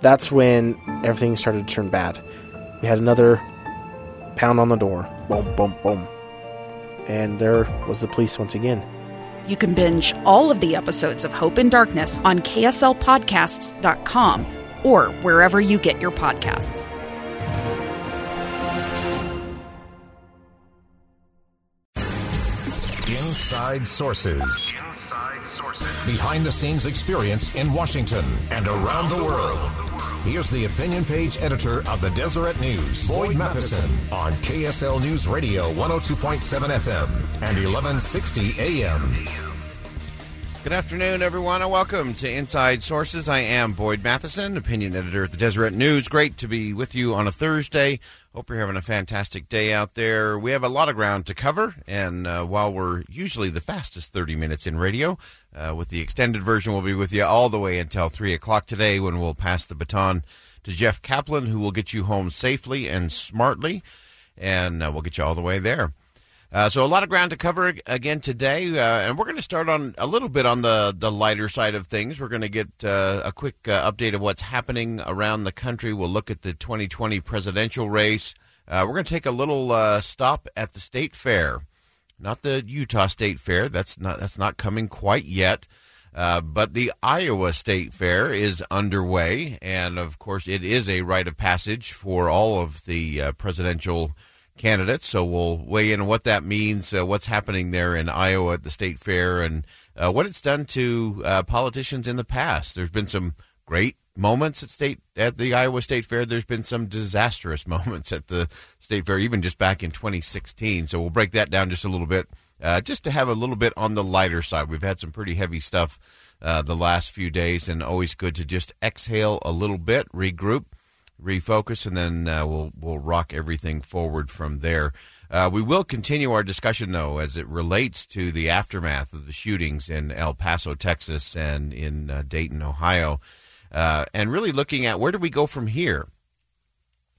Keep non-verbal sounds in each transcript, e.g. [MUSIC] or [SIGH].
That's when everything started to turn bad. We had another pound on the door. Boom, boom, boom. And there was the police once again. You can binge all of the episodes of Hope in Darkness on KSLPodcasts.com or wherever you get your podcasts. Inside Sources. Behind the scenes experience in Washington and around the world. Here's the opinion page editor of the Deseret News, Boyd Matheson, on KSL News Radio 102.7 FM and 1160 AM. Good afternoon, everyone, and welcome to Inside Sources. I am Boyd Matheson, opinion editor at the Deseret News. Great to be with you on a Thursday. Hope you're having a fantastic day out there. We have a lot of ground to cover, and uh, while we're usually the fastest 30 minutes in radio, uh, with the extended version, we'll be with you all the way until 3 o'clock today when we'll pass the baton to Jeff Kaplan, who will get you home safely and smartly, and uh, we'll get you all the way there. Uh, so a lot of ground to cover again today, uh, and we're going to start on a little bit on the the lighter side of things. We're going to get uh, a quick uh, update of what's happening around the country. We'll look at the 2020 presidential race. Uh, we're going to take a little uh, stop at the state fair, not the Utah State Fair. That's not that's not coming quite yet. but the Iowa State Fair is underway, and of course, it is a rite of passage for all of the presidential candidates. So we'll weigh in on what that means, uh, what's happening there in Iowa at the state fair, and uh, what it's done to uh, politicians in the past. There's been some great moments at state at the Iowa State Fair. There's been some disastrous [LAUGHS] moments at the state fair, even just back in 2016. So we'll break that down just a little bit, uh, just to have a little bit on the lighter side. We've had some pretty heavy stuff. Uh, the last few days, and always good to just exhale a little bit, regroup, refocus, and then uh, we'll we'll rock everything forward from there. Uh, we will continue our discussion though as it relates to the aftermath of the shootings in El Paso, Texas, and in uh, Dayton, Ohio, uh, and really looking at where do we go from here.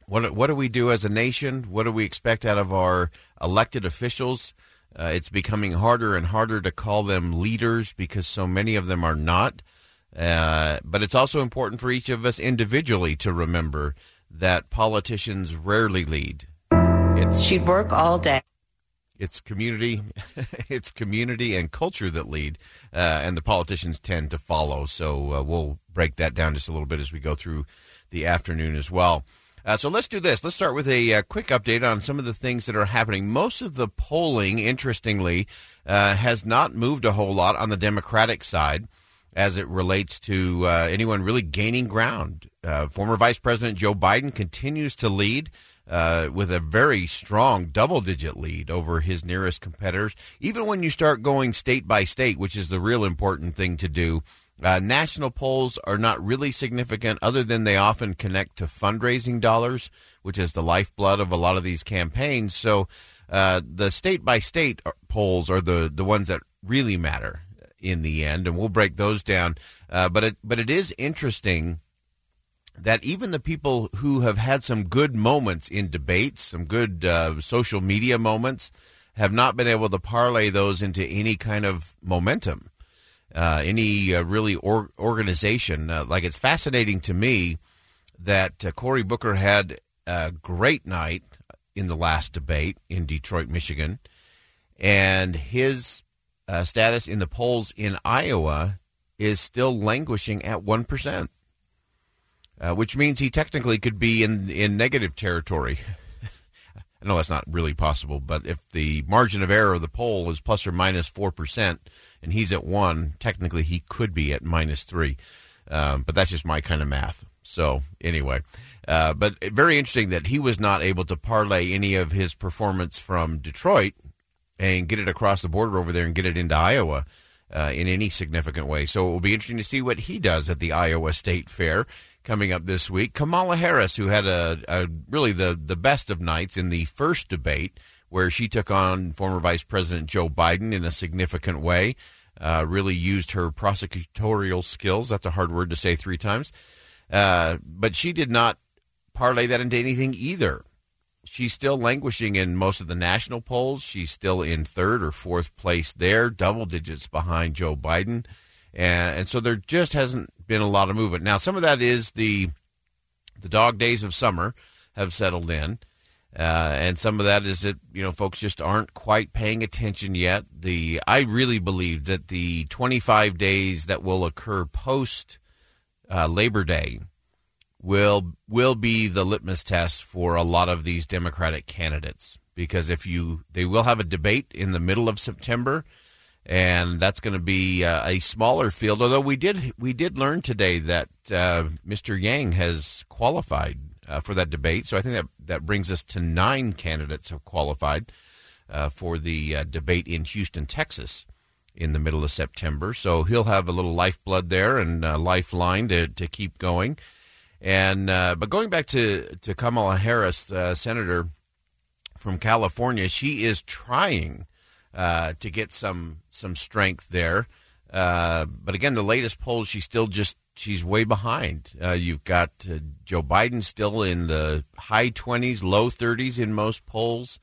What what do we do as a nation? What do we expect out of our elected officials? Uh, it's becoming harder and harder to call them leaders because so many of them are not. Uh, but it's also important for each of us individually to remember that politicians rarely lead. It's, She'd work all day. It's community, [LAUGHS] it's community and culture that lead, uh, and the politicians tend to follow. So uh, we'll break that down just a little bit as we go through the afternoon as well. Uh, so let's do this. Let's start with a, uh, quick update on some of the things that are happening. Most of the polling, interestingly, uh, has not moved a whole lot on the Democratic side as it relates to uh, anyone really gaining ground. Uh, former Vice President Joe Biden continues to lead uh, with a very strong double digit lead over his nearest competitors. Even when you start going state by state, which is the real important thing to do, uh, national polls are not really significant other than they often connect to fundraising dollars, which is the lifeblood of a lot of these campaigns. So uh, the state by state polls are the, the ones that really matter in the end, and we'll break those down. Uh, but it but it is interesting that even the people who have had some good moments in debates, some good uh, social media moments, have not been able to parlay those into any kind of momentum, uh, any uh, really or- organization. Uh, like it's fascinating to me that uh, Cory Booker had a great night in the last debate in Detroit, Michigan, and his uh, status in the polls in Iowa is still languishing at 1%, uh, which means he technically could be in, in negative territory. [LAUGHS] I know that's not really possible, but if the margin of error of the poll is plus or minus 4% and he's at 1, technically he could be at minus 3. Um, but that's just my kind of math. So, anyway, uh, but very interesting that he was not able to parlay any of his performance from Detroit and get it across the border over there and get it into Iowa uh, in any significant way. So it will be interesting to see what he does at the Iowa State Fair. coming up this week. Kamala Harris, who had a, a really the, the best of nights in the first debate, where she took on former Vice President Joe Biden in a significant way, uh, really used her prosecutorial skills. That's a hard word to say three times. Uh, but she did not parlay that into anything either. She's still languishing in most of the national polls. She's still in third or fourth place there, double digits behind Joe Biden. And, and so there just hasn't been a lot of movement. Now, some of that is the the dog days of summer have settled in. Uh, and some of that is that you know folks just aren't quite paying attention yet. The I really believe that the 25 days that will occur post uh, Labor Day will will be the litmus test for a lot of these Democratic candidates because if you they will have a debate in the middle of September and that's going to be uh, a smaller field. Although we did we did learn today that uh, Mr. Yang has qualified uh, for that debate, so I think that that brings us to nine candidates have qualified uh, for the uh, debate in Houston, Texas, in the middle of September. So he'll have a little lifeblood there and a lifeline to to keep going. And uh, but going back to to Kamala Harris, the senator from California, she is trying uh, to get some some strength there. Uh, but again, the latest polls, she's still just she's way behind. Uh, you've got uh, Joe Biden still in the high twenties, low thirties in most polls.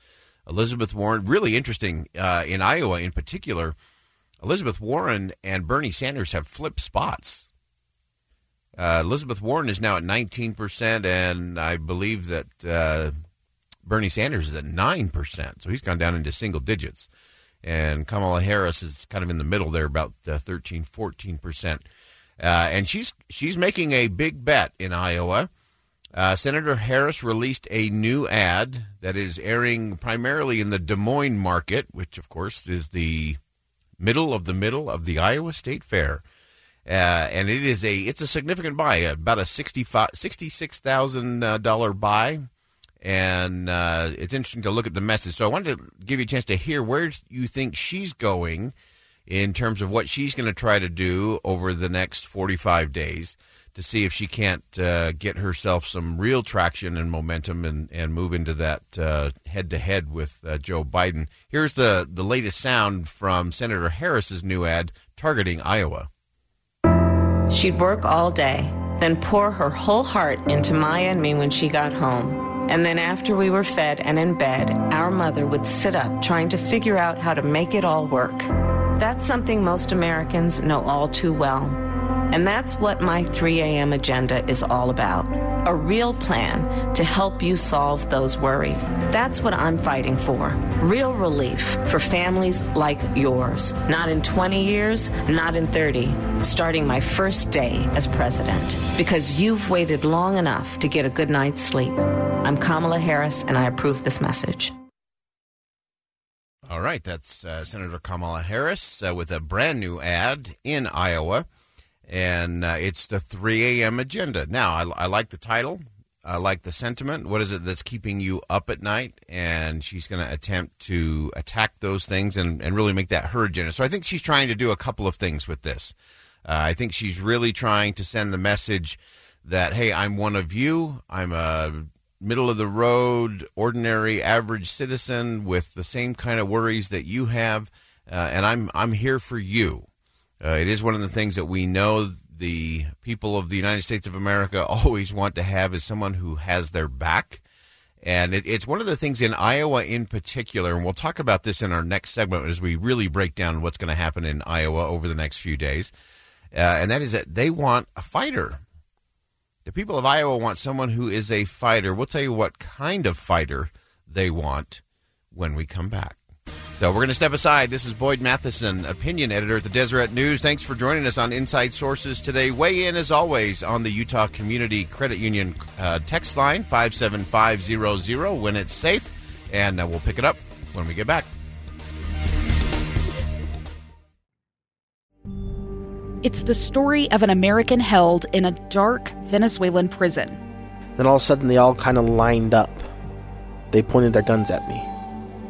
Elizabeth Warren, really interesting uh, in Iowa in particular. Elizabeth Warren and Bernie Sanders have flipped spots. Uh, Elizabeth Warren is now at 19%, and I believe that Bernie Sanders is at 9%. So he's gone down into single digits and Kamala Harris is kind of in the middle there, about uh, 13, 14 percent. Uh, and she's she's making a big bet in Iowa. Uh, Senator Harris released a new ad that is airing primarily in the Des Moines market, which of course is the middle of the middle of the Iowa State Fair. Uh, and it is a it's a significant buy, about a sixty five sixty six thousand uh, dollar buy and uh, it's interesting to look at the message. So I wanted to give you a chance to hear where you think she's going in terms of what she's going to try to do over the next 45 days to see if she can't uh, get herself some real traction and momentum and, and move into that head to head with uh, Joe Biden. Here's the, the latest sound from Senator Harris's new ad targeting Iowa. She'd work all day, then pour her whole heart into Maya and me when she got home. And then after we were fed and in bed, our mother would sit up trying to figure out how to make it all work. That's something most Americans know all too well. And that's what my 3 a.m. agenda is all about a real plan to help you solve those worries. That's what I'm fighting for real relief for families like yours. Not in 20 years, not in 30, starting my first day as president. Because you've waited long enough to get a good night's sleep. I'm Kamala Harris, and I approve this message. All right, that's uh, Senator Kamala Harris uh, with a brand new ad in Iowa and uh, it's the 3 a.m. agenda. Now, I, I, like the title. I like the sentiment. What is it that's keeping you up at night? And she's going to attempt to attack those things and, and really make that her agenda. So I think she's trying to do a couple of things with this. Uh, I think she's really trying to send the message that, hey, I'm one of you. I'm a middle of the road, ordinary, average citizen with the same kind of worries that you have. Uh, and I'm, I'm here for you. Uh, it is one of the things that we know the people of the United States of America [LAUGHS] always want to have is someone who has their back. And it, it's one of the things in Iowa in particular, and we'll talk about this in our next segment as we really break down what's going to happen in Iowa over the next few days. Uh, and that is that they want a fighter. The people of Iowa want someone who is a fighter. We'll tell you what kind of fighter they want when we come back. So we're going to step aside. This is Boyd Matheson, opinion editor at the Deseret News. Thanks for joining us on Inside Sources today. Weigh in, as always, on the Utah Community Credit Union uh, text line 57500 when it's safe, and uh, we'll pick it up when we get back. It's the story of an American held in a dark Venezuelan prison. Then all of a sudden, they all kind of lined up. They pointed their guns at me.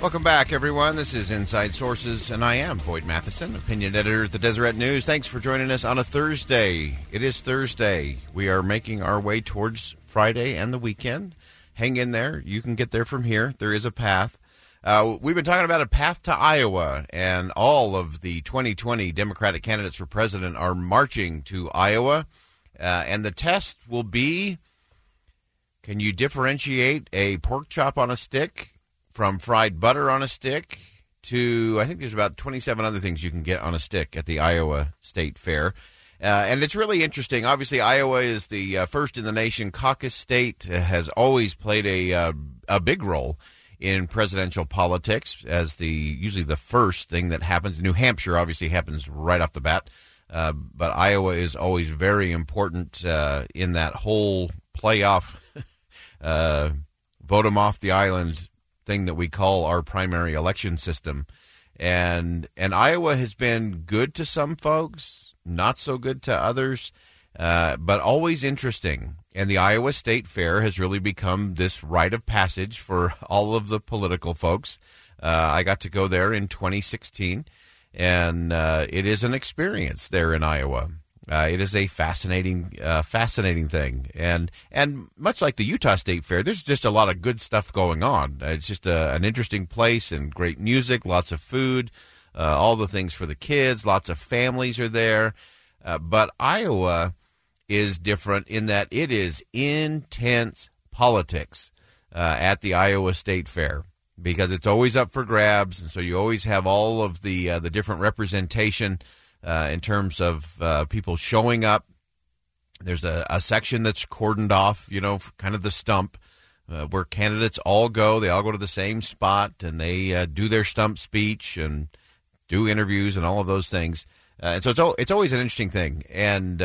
Welcome back, everyone. This is Inside Sources, and I am Boyd Matheson, opinion editor at the Deseret News. Thanks for joining us on a Thursday. It is Thursday. We are making our way towards Friday and the weekend. Hang in there. You can get there from here. There is a path. Uh, we've been talking about a path to Iowa, and all of the 2020 Democratic candidates for president are marching to Iowa. Uh, and the test will be can you differentiate a pork chop on a stick from fried butter on a stick to, I think there's about 27 other things you can get on a stick at the Iowa State Fair. Uh, and it's really interesting. Obviously, Iowa is the uh, first in the nation caucus state, has always played a, uh, a big role in presidential politics as the usually the first thing that happens. New Hampshire obviously happens right off the bat. Uh, but Iowa is always very important uh, in that whole playoff [LAUGHS] uh, vote them off the island thing that we call our primary election system. And and Iowa has been good to some folks, not so good to others, uh, but always interesting. And the Iowa State Fair has really become this rite of passage for [LAUGHS] all of the political folks. Uh, I got to go there in 2016 and uh, it is an experience there in Iowa. Uh, it is a fascinating, uh, fascinating thing, and and much like the Utah State Fair, there's just a lot of good stuff going on. It's just a, an interesting place and great music, lots of food, uh, all the things for the kids. Lots of families are there, uh, but Iowa is different in that it is intense politics uh, at the Iowa State Fair because it's always up for grabs, and so you always have all of the uh, the different representation uh, in terms of uh, people showing up. There's a, a, section that's cordoned off, you know, kind of the stump, uh, where candidates all go. They all go to the same spot, and they uh, do their stump speech and do interviews and all of those things. Uh, and so it's it's always an interesting thing, and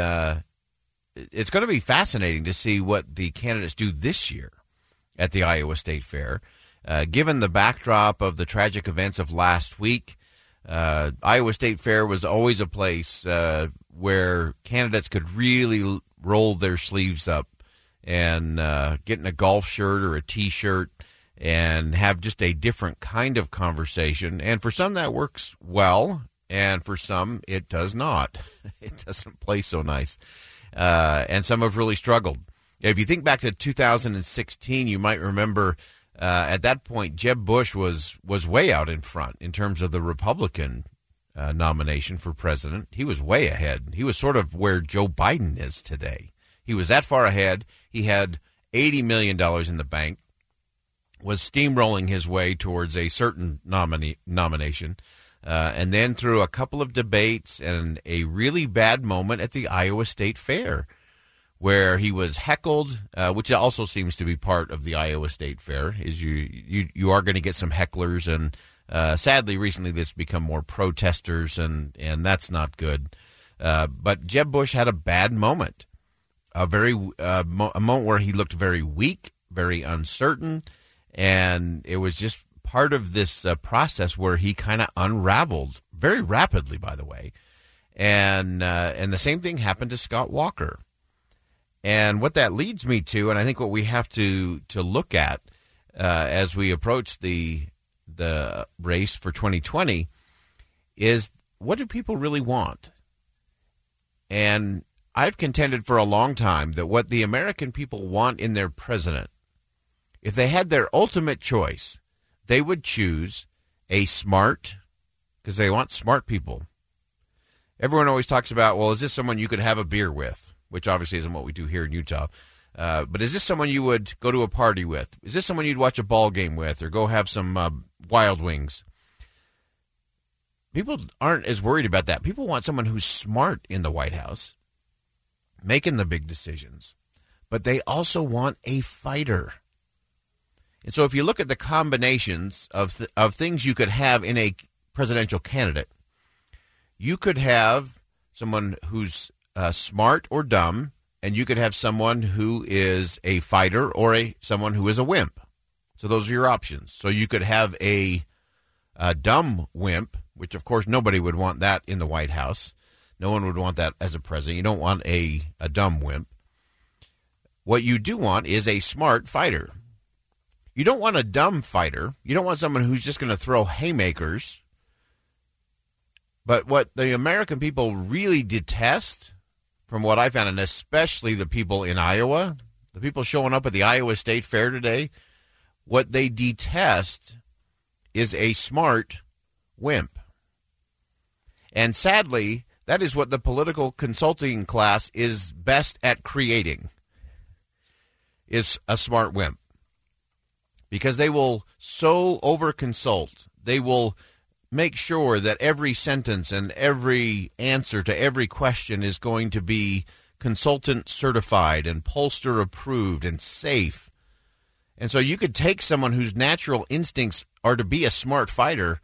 it's going to be fascinating to see what the candidates do this year at the Iowa State Fair. Uh, given the backdrop of the tragic events of last week, uh, Iowa State Fair was always a place uh, where candidates could really roll their sleeves up and uh, get in a golf shirt or a t-shirt and have just a different kind of conversation. And for some, that works well, and for some, it does not. [LAUGHS] it doesn't play so nice, uh, and some have really struggled. If you think back to 2016, you might remember uh, at that point, Jeb Bush was was way out in front in terms of the Republican uh, nomination for president. He was way ahead. He was sort of where Joe Biden is today. He was that far ahead. He had eighty million dollars in the bank. Was steamrolling his way towards a certain nominee nomination, uh, and then through a couple of debates and a really bad moment at the Iowa State Fair where he was heckled, uh, which also seems to be part of the Iowa State Fair. Is you you you are going to get some hecklers, and uh, sadly, recently there's become more protesters, and and that's not good. Uh, but Jeb Bush had a bad moment, a very uh, mo- a moment where he looked very weak, very uncertain, and it was just part of this uh, process where he kind of unraveled very rapidly. By the way, and uh, and the same thing happened to Scott Walker and what that leads me to, and I think what we have to to look at uh, as we approach the the race for 2020 is what do people really want? And I've contended for a long time that what the American people want in their president, if they had their ultimate choice, they would choose a smart, because they want smart people. Everyone always talks about, well, is this someone you could have a beer with? Which obviously isn't what we do here in Utah. Uh, but is this someone you would go to a party with? Is this someone you'd watch a ball game with, or go have some uh, Wild Wings? People aren't as worried about that. People want someone who's smart in the White House, making the big decisions, but they also want a fighter. And so, if you look at the combinations of th- of things you could have in a presidential candidate, you could have someone who's uh, smart or dumb, and you could have someone who is a fighter or a someone who is a wimp. So those are your options. So you could have a, a dumb wimp, which of course nobody would want that in the White House. No one would want that as a president. You don't want a, a dumb wimp. What you do want is a smart fighter. You don't want a dumb fighter. You don't want someone who's just going to throw haymakers. But what the American people really detest, from what I found, and especially the people in Iowa, the people showing up at the Iowa State Fair today, what they detest is a smart wimp. And sadly, that is what the political consulting class is best at creating is a smart wimp. Because they will so over consult. They will make sure that every sentence and every answer to every question is going to be consultant certified and pollster approved and safe and so you could take someone whose natural instincts are to be a smart fighter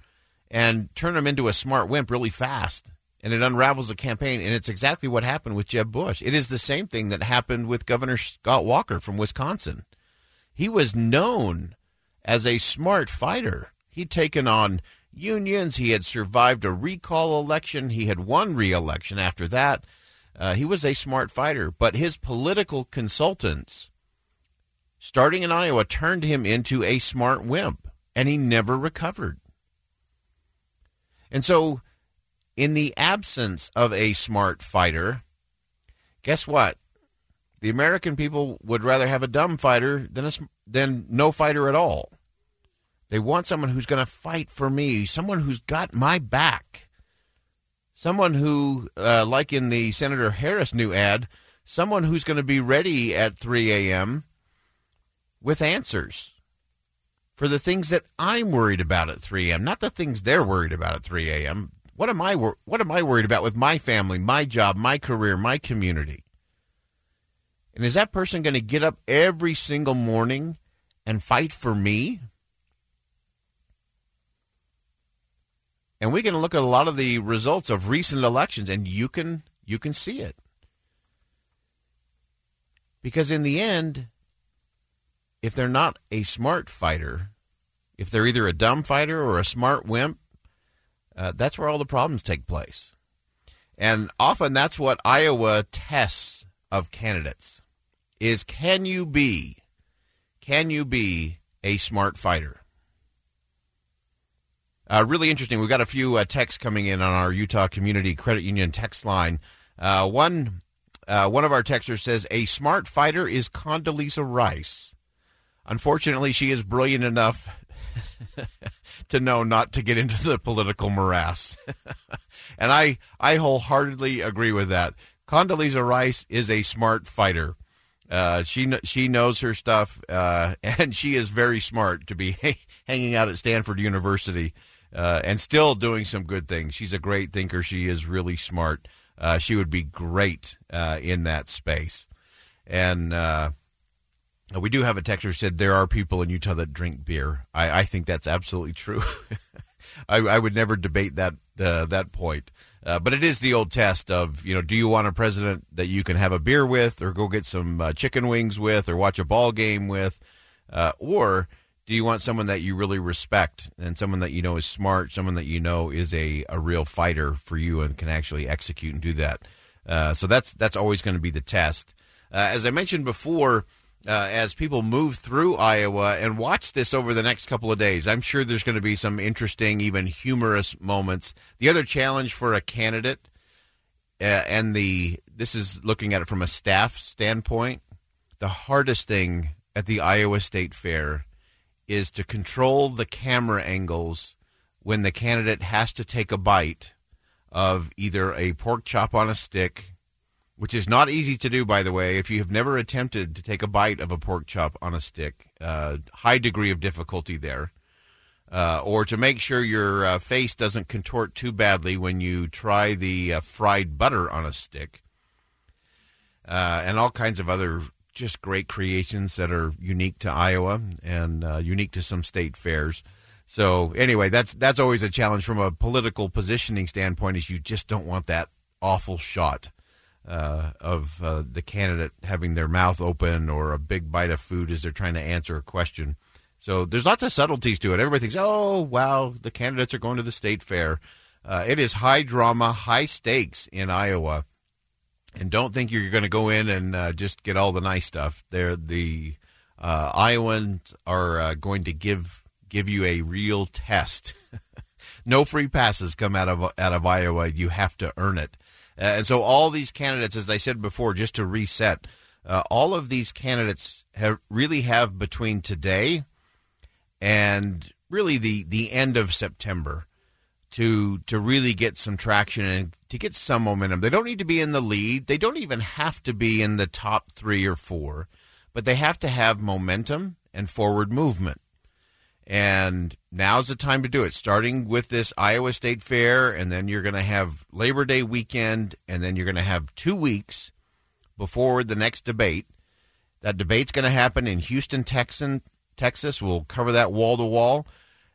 and turn them into a smart wimp really fast. And it unravels the campaign. And it's exactly what happened with Jeb Bush. It is the same thing that happened with Governor Scott Walker from Wisconsin. He was known as a smart fighter. He'd taken on unions. He had survived a recall election. He had won re election after that. Uh, he was a smart fighter. But his political consultants starting in Iowa, turned him into a smart wimp, and he never recovered. And so, in the absence of a smart fighter, guess what? The American people would rather have a dumb fighter than a, than no fighter at all. They want someone who's going to fight for me, someone who's got my back, someone who, uh, like in the Senator Harris new ad, someone who's going to be ready at 3 a.m with answers for the things that I'm worried about at 3 a.m., not the things they're worried about at 3 a.m. What am I what am I worried about with my family, my job, my career, my community? And is that person going to get up every single morning and fight for me? And we can look at a lot of the results of recent elections and you can you can see it. Because in the end, if they're not a smart fighter, if they're either a dumb fighter or a smart wimp, uh, that's where all the problems take place. And often that's what Iowa tests of candidates is can you be can you be a smart fighter? Uh, really interesting. We've got a few uh, texts coming in on our Utah Community Credit Union text line. Uh, one uh, one of our texters says a smart fighter is Condoleezza Rice. Unfortunately, she is brilliant enough [LAUGHS] to know not to get into the political morass. [LAUGHS] and I, I wholeheartedly agree with that. Condoleezza Rice is a smart fighter. Uh, she she knows her stuff, uh, [LAUGHS] and she is very smart to be hanging out at Stanford University uh, and still doing some good things. She's a great thinker. She is really smart. Uh, she would be great uh, in that space. And uh, we do have a texter said there are people in Utah that drink beer. I, I think that's absolutely true. [LAUGHS] I, I, would never debate that uh, that point. Uh, but it is the old test of you know, do you want a president that you can have a beer with, or go get some chicken wings with, or watch a ball game with, or do you want someone that you really respect and someone that you know is smart, someone that you know is a, a real fighter for you and can actually execute and do that? Uh, so that's that's always going to be the test. Uh, as I mentioned before uh, as people move through Iowa and watch this over the next couple of days. I'm sure there's going to be some interesting, even humorous moments. The other challenge for a candidate, uh, and the this is looking at it from a staff standpoint, the hardest thing at the Iowa State Fair is to control the camera angles when the candidate has to take a bite of either a pork chop on a stick which is not easy to do, by the way. If you have never attempted to take a bite of a pork chop on a stick, uh, high degree of difficulty there. Uh, or to make sure your uh, face doesn't contort too badly when you try the uh, fried butter on a stick, uh, and all kinds of other just great creations that are unique to Iowa and uh, unique to some state fairs. So anyway, that's that's always a challenge from a political positioning standpoint. Is you just don't want that awful shot uh, of uh, the candidate having their mouth open or a big bite of food as they're trying to answer a question. So there's lots of subtleties to it. Everybody thinks, oh, wow, the candidates are going to the state fair. Uh, it is high drama, high stakes in Iowa. And don't think you're going to go in and uh, just get all the nice stuff. They're, the uh, Iowans are uh, going to give give you a real test. [LAUGHS] no free passes come out of out of Iowa. You have to earn it. And so all these candidates, as I said before, just to reset, uh, all of these candidates have really have between today and really the the end of September to to really get some traction and to get some momentum. They don't need to be in the lead. They don't even have to be in the top 3 or 4, but they have to have momentum and forward movement. And now's the time to do it, starting with this Iowa State Fair, and then you're going to have Labor Day weekend, and then you're going to have two weeks before the next debate. That debate's going to happen in Houston, Texan, Texas. We'll cover that wall to wall,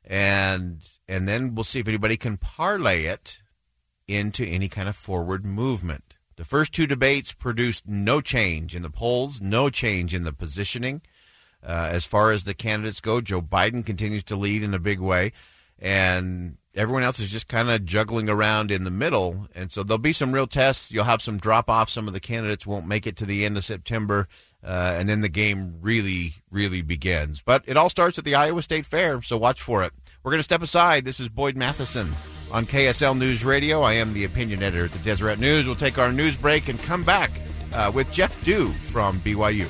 and and then we'll see if anybody can parlay it into any kind of forward movement. The first two debates produced no change in the polls, no change in the positioning. Uh, as far as the candidates go, Joe Biden continues to lead in a big way, and everyone else is just kind of juggling around in the middle. And so there'll be some real tests. You'll have some drop off. Some of the candidates won't make it to the end of September, uh, and then the game really, really begins. But it all starts at the Iowa State Fair, so watch for it. We're going to step aside. This is Boyd Matheson on KSL News Radio. I am the opinion editor at the Deseret News. We'll take our news break and come back uh, with Jeff Dew from BYU.